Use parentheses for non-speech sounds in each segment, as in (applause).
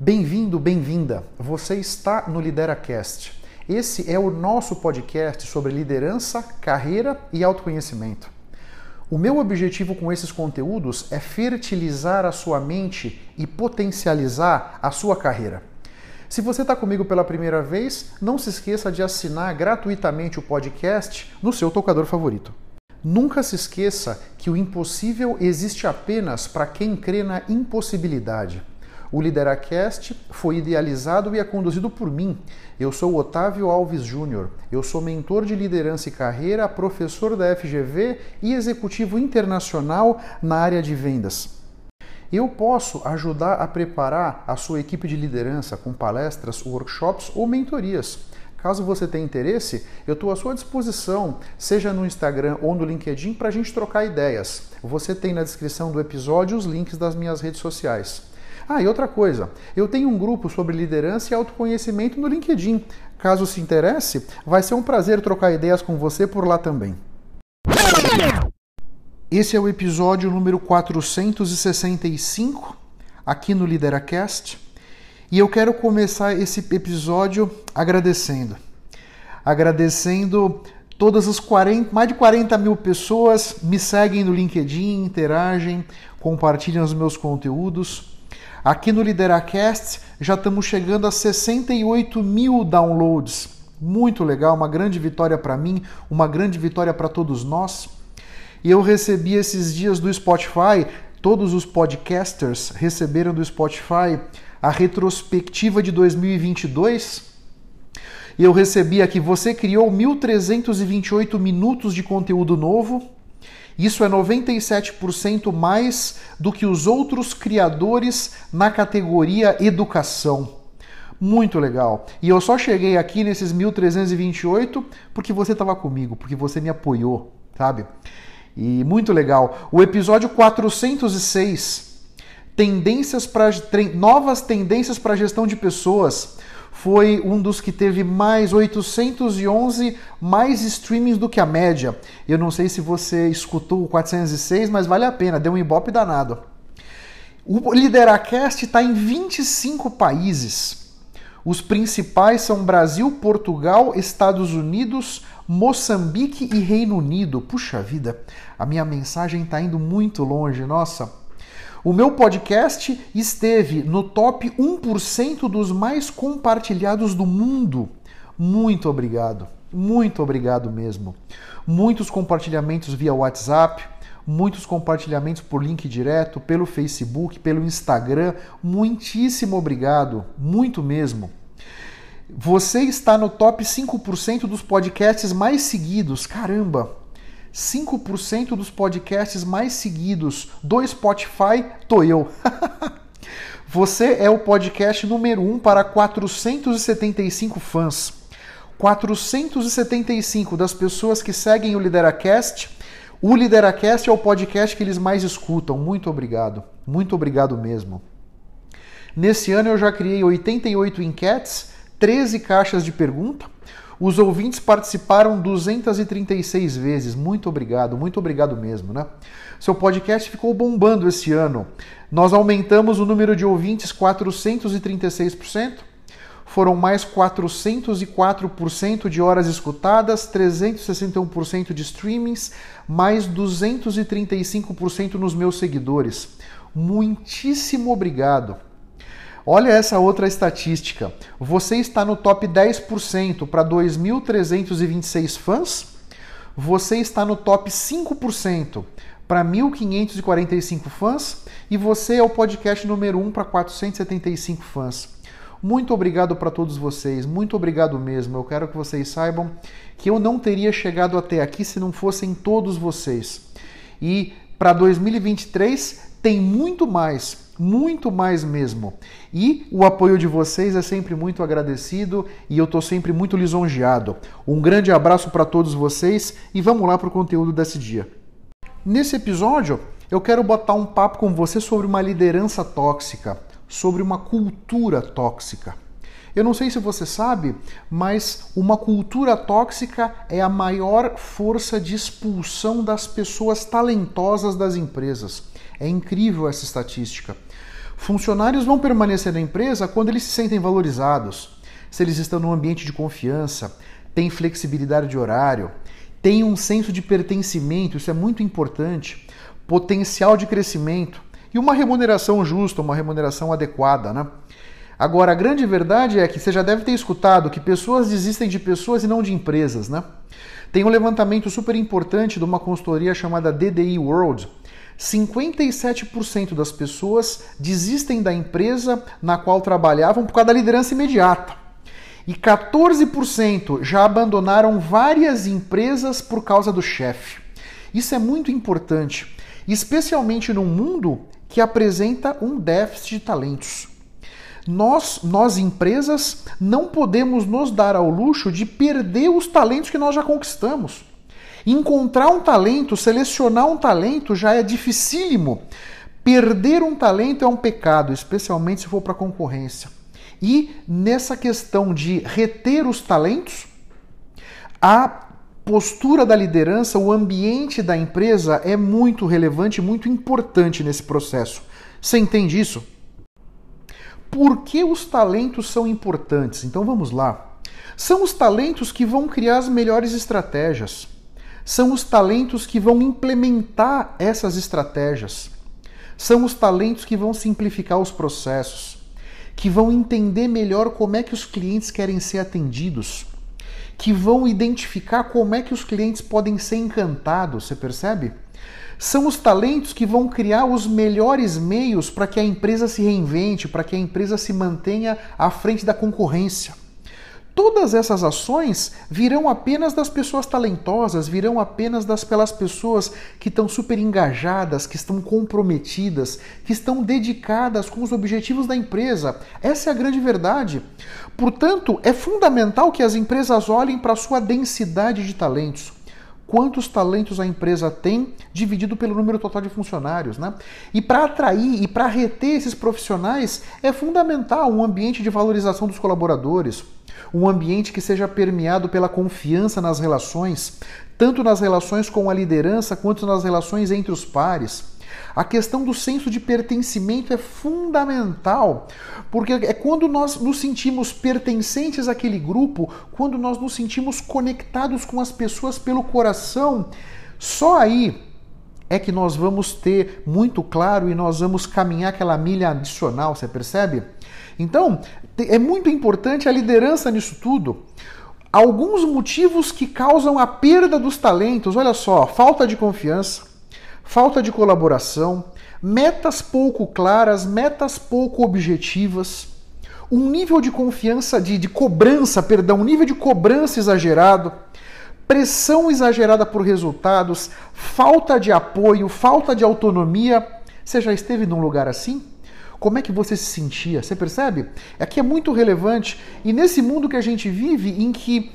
Bem-vindo, bem-vinda. Você está no LideraCast. Esse é o nosso podcast sobre liderança, carreira e autoconhecimento. O meu objetivo com esses conteúdos é fertilizar a sua mente e potencializar a sua carreira. Se você está comigo pela primeira vez, não se esqueça de assinar gratuitamente o podcast no seu tocador favorito. Nunca se esqueça que o impossível existe apenas para quem crê na impossibilidade. O Lideracast foi idealizado e é conduzido por mim. Eu sou Otávio Alves Júnior. Eu sou mentor de liderança e carreira, professor da FGV e executivo internacional na área de vendas. Eu posso ajudar a preparar a sua equipe de liderança com palestras, workshops ou mentorias. Caso você tenha interesse, eu estou à sua disposição, seja no Instagram ou no LinkedIn, para a gente trocar ideias. Você tem na descrição do episódio os links das minhas redes sociais. Ah, e outra coisa, eu tenho um grupo sobre liderança e autoconhecimento no LinkedIn. Caso se interesse, vai ser um prazer trocar ideias com você por lá também. Esse é o episódio número 465 aqui no Lideracast e eu quero começar esse episódio agradecendo. Agradecendo todas as 40, mais de 40 mil pessoas me seguem no LinkedIn, interagem, compartilham os meus conteúdos. Aqui no Lideracast já estamos chegando a 68 mil downloads. Muito legal, uma grande vitória para mim, uma grande vitória para todos nós. E eu recebi esses dias do Spotify, todos os podcasters receberam do Spotify a retrospectiva de 2022. E eu recebi aqui, você criou 1.328 minutos de conteúdo novo isso é 97% mais do que os outros criadores na categoria educação. Muito legal. E eu só cheguei aqui nesses 1328 porque você estava comigo, porque você me apoiou, sabe? E muito legal. O episódio 406, tendências para novas tendências para gestão de pessoas foi um dos que teve mais 811 mais streamings do que a média. Eu não sei se você escutou o 406, mas vale a pena, deu um ibope danado. O Lideracast está em 25 países. Os principais são Brasil, Portugal, Estados Unidos, Moçambique e Reino Unido. Puxa vida, a minha mensagem está indo muito longe, nossa. O meu podcast esteve no top 1% dos mais compartilhados do mundo. Muito obrigado, muito obrigado mesmo. Muitos compartilhamentos via WhatsApp, muitos compartilhamentos por link direto, pelo Facebook, pelo Instagram. Muitíssimo obrigado, muito mesmo. Você está no top 5% dos podcasts mais seguidos. Caramba, 5% dos podcasts mais seguidos do Spotify tô eu. (laughs) Você é o podcast número 1 um para 475 fãs. 475 das pessoas que seguem o Lideracast. O Lideracast é o podcast que eles mais escutam. Muito obrigado. Muito obrigado mesmo. Nesse ano eu já criei 88 enquetes, 13 caixas de pergunta. Os ouvintes participaram 236 vezes. Muito obrigado, muito obrigado mesmo, né? Seu podcast ficou bombando esse ano. Nós aumentamos o número de ouvintes 436%. Foram mais 404% de horas escutadas, 361% de streamings, mais 235% nos meus seguidores. Muitíssimo obrigado. Olha essa outra estatística. Você está no top 10% para 2.326 fãs. Você está no top 5% para 1.545 fãs. E você é o podcast número 1 para 475 fãs. Muito obrigado para todos vocês, muito obrigado mesmo. Eu quero que vocês saibam que eu não teria chegado até aqui se não fossem todos vocês. E para 2023 tem muito mais muito mais mesmo. E o apoio de vocês é sempre muito agradecido e eu estou sempre muito lisonjeado. Um grande abraço para todos vocês e vamos lá para o conteúdo desse dia. Nesse episódio, eu quero botar um papo com você sobre uma liderança tóxica, sobre uma cultura tóxica. Eu não sei se você sabe, mas uma cultura tóxica é a maior força de expulsão das pessoas talentosas das empresas. É incrível essa estatística. Funcionários vão permanecer na empresa quando eles se sentem valorizados, se eles estão num ambiente de confiança, têm flexibilidade de horário, têm um senso de pertencimento, isso é muito importante, potencial de crescimento e uma remuneração justa, uma remuneração adequada, né? Agora, a grande verdade é que você já deve ter escutado que pessoas desistem de pessoas e não de empresas, né? Tem um levantamento super importante de uma consultoria chamada DDI World. 57% das pessoas desistem da empresa na qual trabalhavam por causa da liderança imediata. E 14% já abandonaram várias empresas por causa do chefe. Isso é muito importante, especialmente num mundo que apresenta um déficit de talentos. Nós, nós empresas, não podemos nos dar ao luxo de perder os talentos que nós já conquistamos. Encontrar um talento, selecionar um talento já é dificílimo. Perder um talento é um pecado, especialmente se for para concorrência. E nessa questão de reter os talentos, a postura da liderança, o ambiente da empresa é muito relevante, muito importante nesse processo. Você entende isso? Por que os talentos são importantes? Então vamos lá. São os talentos que vão criar as melhores estratégias. São os talentos que vão implementar essas estratégias. São os talentos que vão simplificar os processos, que vão entender melhor como é que os clientes querem ser atendidos, que vão identificar como é que os clientes podem ser encantados, você percebe? São os talentos que vão criar os melhores meios para que a empresa se reinvente, para que a empresa se mantenha à frente da concorrência. Todas essas ações virão apenas das pessoas talentosas, virão apenas das pelas pessoas que estão super engajadas, que estão comprometidas, que estão dedicadas com os objetivos da empresa. Essa é a grande verdade. Portanto, é fundamental que as empresas olhem para a sua densidade de talentos quantos talentos a empresa tem dividido pelo número total de funcionários. Né? E para atrair e para reter esses profissionais é fundamental um ambiente de valorização dos colaboradores, um ambiente que seja permeado pela confiança nas relações, tanto nas relações com a liderança quanto nas relações entre os pares. A questão do senso de pertencimento é fundamental, porque é quando nós nos sentimos pertencentes àquele grupo, quando nós nos sentimos conectados com as pessoas pelo coração, só aí é que nós vamos ter muito claro e nós vamos caminhar aquela milha adicional, você percebe? Então, é muito importante a liderança nisso tudo. Alguns motivos que causam a perda dos talentos, olha só, falta de confiança, falta de colaboração, metas pouco claras, metas pouco objetivas, um nível de confiança, de, de cobrança, perdão, um nível de cobrança exagerado, pressão exagerada por resultados, falta de apoio, falta de autonomia. Você já esteve num lugar assim? Como é que você se sentia? Você percebe? Aqui é muito relevante. E nesse mundo que a gente vive, em que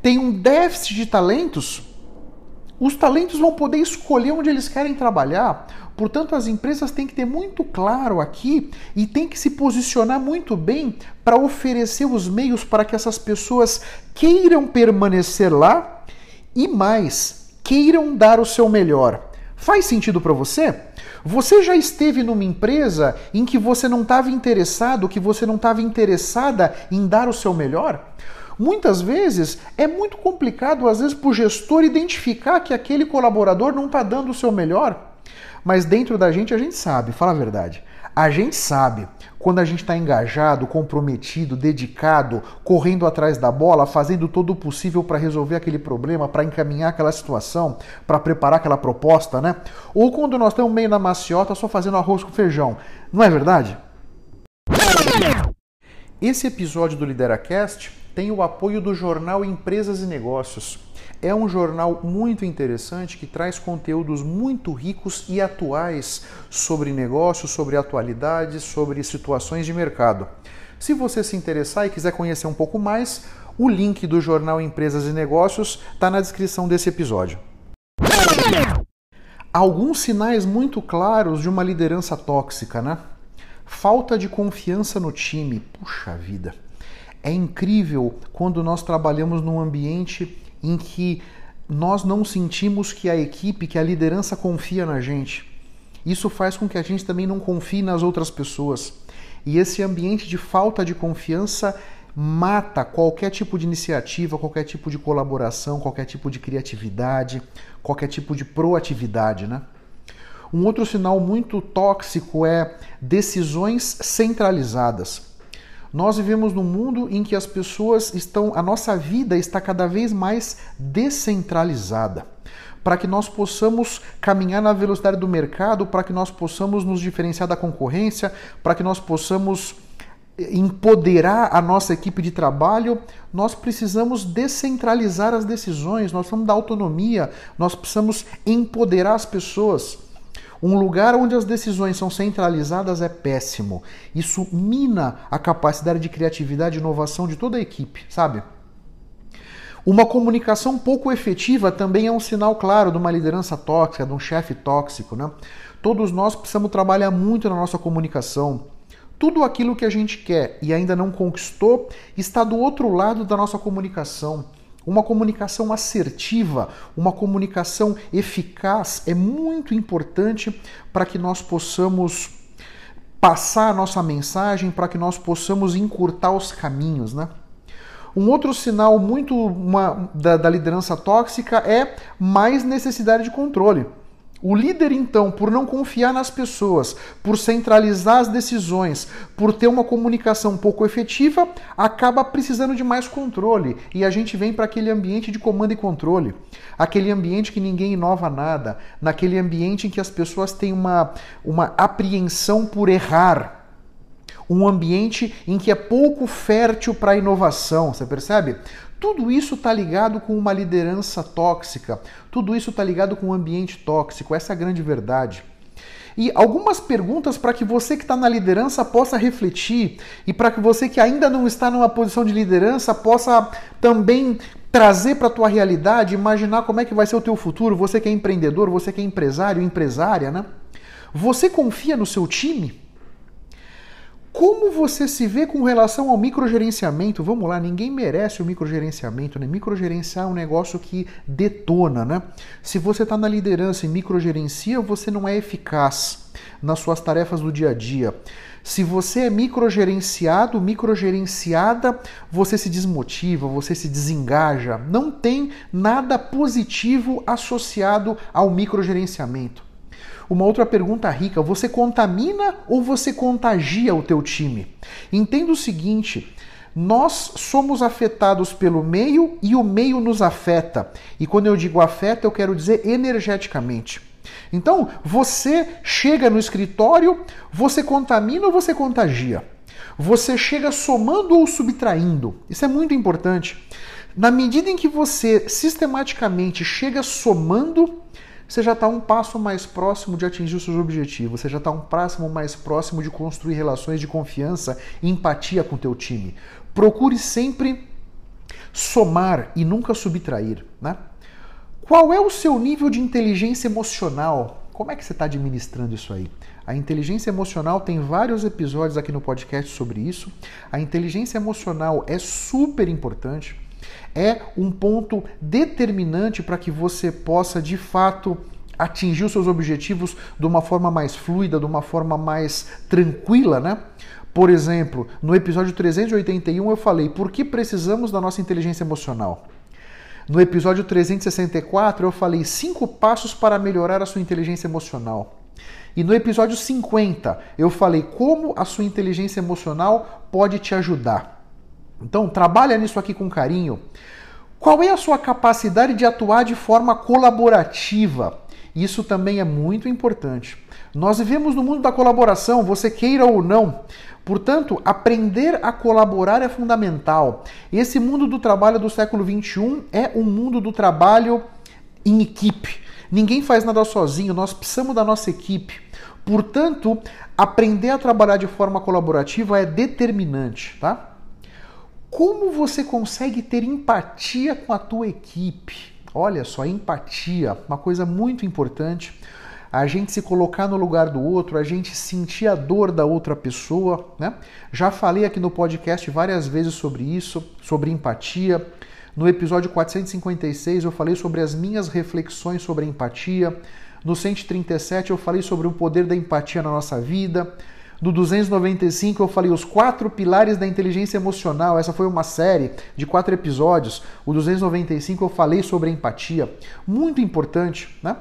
tem um déficit de talentos, os talentos vão poder escolher onde eles querem trabalhar. Portanto, as empresas têm que ter muito claro aqui e têm que se posicionar muito bem para oferecer os meios para que essas pessoas queiram permanecer lá e mais, queiram dar o seu melhor. Faz sentido para você? Você já esteve numa empresa em que você não estava interessado, que você não estava interessada em dar o seu melhor? Muitas vezes é muito complicado, às vezes, para o gestor identificar que aquele colaborador não está dando o seu melhor. Mas dentro da gente a gente sabe, fala a verdade. A gente sabe quando a gente está engajado, comprometido, dedicado, correndo atrás da bola, fazendo todo o possível para resolver aquele problema, para encaminhar aquela situação, para preparar aquela proposta, né? Ou quando nós estamos meio na maciota só fazendo arroz com feijão. Não é verdade? Esse episódio do LideraCast tem o apoio do jornal Empresas e Negócios. É um jornal muito interessante que traz conteúdos muito ricos e atuais sobre negócios, sobre atualidades, sobre situações de mercado. Se você se interessar e quiser conhecer um pouco mais, o link do jornal Empresas e Negócios está na descrição desse episódio. Alguns sinais muito claros de uma liderança tóxica, né? Falta de confiança no time. Puxa vida. É incrível quando nós trabalhamos num ambiente em que nós não sentimos que a equipe, que a liderança confia na gente. isso faz com que a gente também não confie nas outras pessoas. E esse ambiente de falta de confiança mata qualquer tipo de iniciativa, qualquer tipo de colaboração, qualquer tipo de criatividade, qualquer tipo de proatividade, né? Um outro sinal muito tóxico é decisões centralizadas. Nós vivemos num mundo em que as pessoas estão, a nossa vida está cada vez mais descentralizada. Para que nós possamos caminhar na velocidade do mercado, para que nós possamos nos diferenciar da concorrência, para que nós possamos empoderar a nossa equipe de trabalho, nós precisamos descentralizar as decisões, nós precisamos dar autonomia, nós precisamos empoderar as pessoas. Um lugar onde as decisões são centralizadas é péssimo. Isso mina a capacidade de criatividade e inovação de toda a equipe, sabe? Uma comunicação pouco efetiva também é um sinal claro de uma liderança tóxica, de um chefe tóxico, né? Todos nós precisamos trabalhar muito na nossa comunicação. Tudo aquilo que a gente quer e ainda não conquistou está do outro lado da nossa comunicação. Uma comunicação assertiva, uma comunicação eficaz é muito importante para que nós possamos passar a nossa mensagem, para que nós possamos encurtar os caminhos, né? Um outro sinal muito uma, da, da liderança tóxica é mais necessidade de controle. O líder, então, por não confiar nas pessoas, por centralizar as decisões, por ter uma comunicação pouco efetiva, acaba precisando de mais controle. E a gente vem para aquele ambiente de comando e controle. Aquele ambiente que ninguém inova nada. Naquele ambiente em que as pessoas têm uma, uma apreensão por errar. Um ambiente em que é pouco fértil para a inovação, você percebe? Tudo isso está ligado com uma liderança tóxica, tudo isso está ligado com um ambiente tóxico, essa é a grande verdade. E algumas perguntas para que você que está na liderança possa refletir e para que você que ainda não está numa posição de liderança possa também trazer para a tua realidade, imaginar como é que vai ser o teu futuro, você que é empreendedor, você que é empresário, empresária, né? Você confia no seu time? Como você se vê com relação ao microgerenciamento? Vamos lá, ninguém merece o microgerenciamento, né? Microgerenciar é um negócio que detona, né? Se você está na liderança e microgerencia, você não é eficaz nas suas tarefas do dia a dia. Se você é microgerenciado, microgerenciada, você se desmotiva, você se desengaja. Não tem nada positivo associado ao microgerenciamento. Uma outra pergunta rica: você contamina ou você contagia o teu time? Entenda o seguinte: nós somos afetados pelo meio e o meio nos afeta. E quando eu digo afeta, eu quero dizer energeticamente. Então, você chega no escritório, você contamina ou você contagia? Você chega somando ou subtraindo? Isso é muito importante. Na medida em que você sistematicamente chega somando, você já está um passo mais próximo de atingir os seus objetivos, você já está um passo mais próximo de construir relações de confiança e empatia com o teu time. Procure sempre somar e nunca subtrair, né? Qual é o seu nível de inteligência emocional? Como é que você está administrando isso aí? A inteligência emocional tem vários episódios aqui no podcast sobre isso. A inteligência emocional é super importante é um ponto determinante para que você possa de fato atingir os seus objetivos de uma forma mais fluida, de uma forma mais tranquila, né? Por exemplo, no episódio 381 eu falei por que precisamos da nossa inteligência emocional. No episódio 364 eu falei cinco passos para melhorar a sua inteligência emocional. E no episódio 50 eu falei como a sua inteligência emocional pode te ajudar. Então, trabalha nisso aqui com carinho. Qual é a sua capacidade de atuar de forma colaborativa? Isso também é muito importante. Nós vivemos no mundo da colaboração, você queira ou não. Portanto, aprender a colaborar é fundamental. Esse mundo do trabalho do século XXI é um mundo do trabalho em equipe. Ninguém faz nada sozinho, nós precisamos da nossa equipe. Portanto, aprender a trabalhar de forma colaborativa é determinante, tá? Como você consegue ter empatia com a tua equipe? Olha só, empatia, uma coisa muito importante. A gente se colocar no lugar do outro, a gente sentir a dor da outra pessoa, né? Já falei aqui no podcast várias vezes sobre isso, sobre empatia. No episódio 456 eu falei sobre as minhas reflexões sobre empatia. No 137 eu falei sobre o poder da empatia na nossa vida. No 295 eu falei os quatro pilares da inteligência emocional. Essa foi uma série de quatro episódios. O 295 eu falei sobre empatia. Muito importante, né?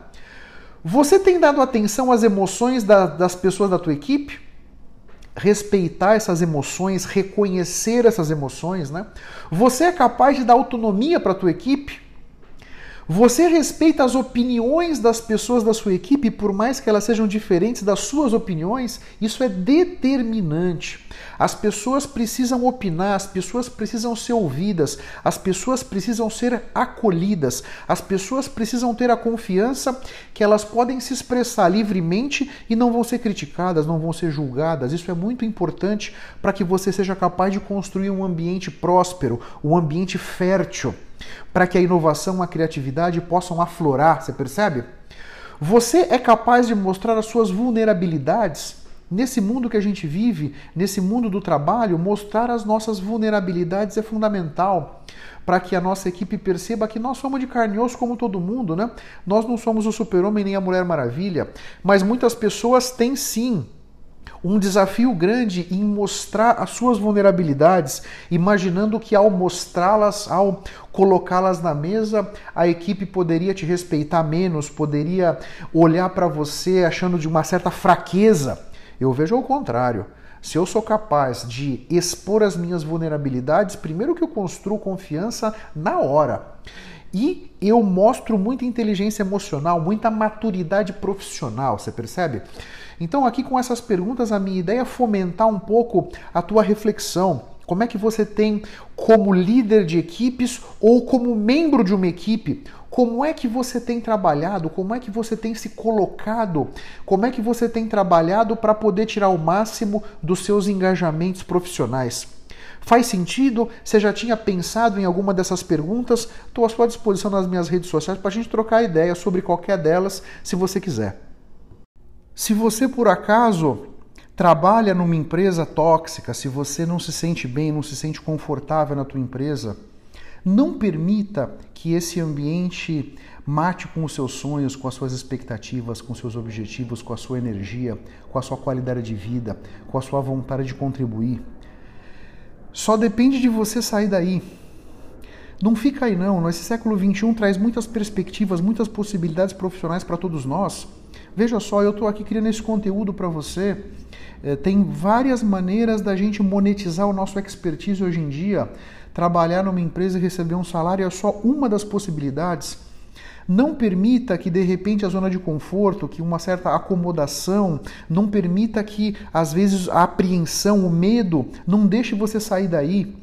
Você tem dado atenção às emoções da, das pessoas da tua equipe? Respeitar essas emoções, reconhecer essas emoções, né? Você é capaz de dar autonomia para a tua equipe? Você respeita as opiniões das pessoas da sua equipe, por mais que elas sejam diferentes das suas opiniões? Isso é determinante. As pessoas precisam opinar, as pessoas precisam ser ouvidas, as pessoas precisam ser acolhidas, as pessoas precisam ter a confiança que elas podem se expressar livremente e não vão ser criticadas, não vão ser julgadas. Isso é muito importante para que você seja capaz de construir um ambiente próspero, um ambiente fértil para que a inovação a criatividade possam aflorar, você percebe? Você é capaz de mostrar as suas vulnerabilidades nesse mundo que a gente vive, nesse mundo do trabalho, mostrar as nossas vulnerabilidades é fundamental para que a nossa equipe perceba que nós somos de carne e osso como todo mundo, né? Nós não somos o super-homem nem a Mulher Maravilha, mas muitas pessoas têm sim um desafio grande em mostrar as suas vulnerabilidades, imaginando que ao mostrá-las, ao colocá-las na mesa, a equipe poderia te respeitar menos, poderia olhar para você achando de uma certa fraqueza. Eu vejo ao contrário. Se eu sou capaz de expor as minhas vulnerabilidades, primeiro que eu construo confiança na hora. E eu mostro muita inteligência emocional, muita maturidade profissional, você percebe? Então, aqui com essas perguntas, a minha ideia é fomentar um pouco a tua reflexão. Como é que você tem, como líder de equipes ou como membro de uma equipe, como é que você tem trabalhado, como é que você tem se colocado, como é que você tem trabalhado para poder tirar o máximo dos seus engajamentos profissionais? Faz sentido? Você já tinha pensado em alguma dessas perguntas? Estou à sua disposição nas minhas redes sociais para a gente trocar ideia sobre qualquer delas, se você quiser. Se você por acaso trabalha numa empresa tóxica, se você não se sente bem, não se sente confortável na tua empresa, não permita que esse ambiente mate com os seus sonhos, com as suas expectativas, com os seus objetivos, com a sua energia, com a sua qualidade de vida, com a sua vontade de contribuir. Só depende de você sair daí. Não fica aí não. Esse século XXI traz muitas perspectivas, muitas possibilidades profissionais para todos nós. Veja só, eu estou aqui criando esse conteúdo para você. É, tem várias maneiras da gente monetizar o nosso expertise hoje em dia. Trabalhar numa empresa e receber um salário é só uma das possibilidades. Não permita que de repente a zona de conforto, que uma certa acomodação, não permita que às vezes a apreensão, o medo, não deixe você sair daí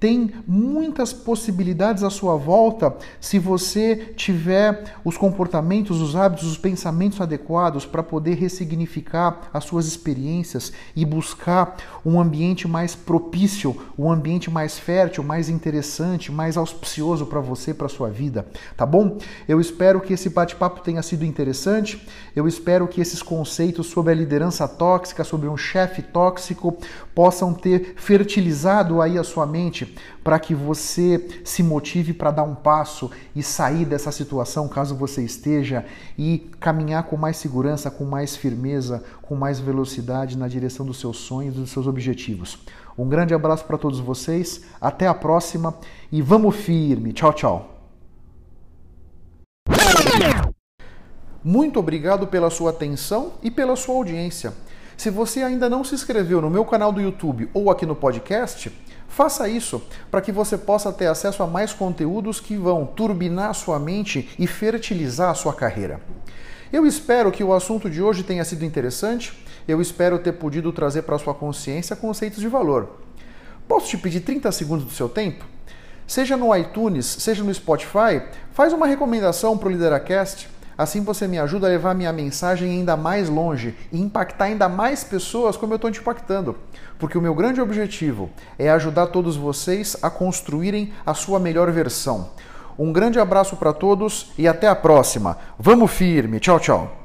tem muitas possibilidades à sua volta se você tiver os comportamentos, os hábitos, os pensamentos adequados para poder ressignificar as suas experiências e buscar um ambiente mais propício, um ambiente mais fértil, mais interessante, mais auspicioso para você, para sua vida, tá bom? Eu espero que esse bate-papo tenha sido interessante. Eu espero que esses conceitos sobre a liderança tóxica, sobre um chefe tóxico, possam ter fertilizado aí a sua mente para que você se motive para dar um passo e sair dessa situação, caso você esteja, e caminhar com mais segurança, com mais firmeza, com mais velocidade na direção dos seus sonhos e dos seus objetivos. Um grande abraço para todos vocês, até a próxima e vamos firme. Tchau, tchau. Muito obrigado pela sua atenção e pela sua audiência. Se você ainda não se inscreveu no meu canal do YouTube ou aqui no podcast, Faça isso para que você possa ter acesso a mais conteúdos que vão turbinar sua mente e fertilizar sua carreira. Eu espero que o assunto de hoje tenha sido interessante. Eu espero ter podido trazer para sua consciência conceitos de valor. Posso te pedir 30 segundos do seu tempo? Seja no iTunes, seja no Spotify, faz uma recomendação para o Lideracast Assim você me ajuda a levar minha mensagem ainda mais longe e impactar ainda mais pessoas como eu estou te impactando. Porque o meu grande objetivo é ajudar todos vocês a construírem a sua melhor versão. Um grande abraço para todos e até a próxima. Vamos firme. Tchau, tchau.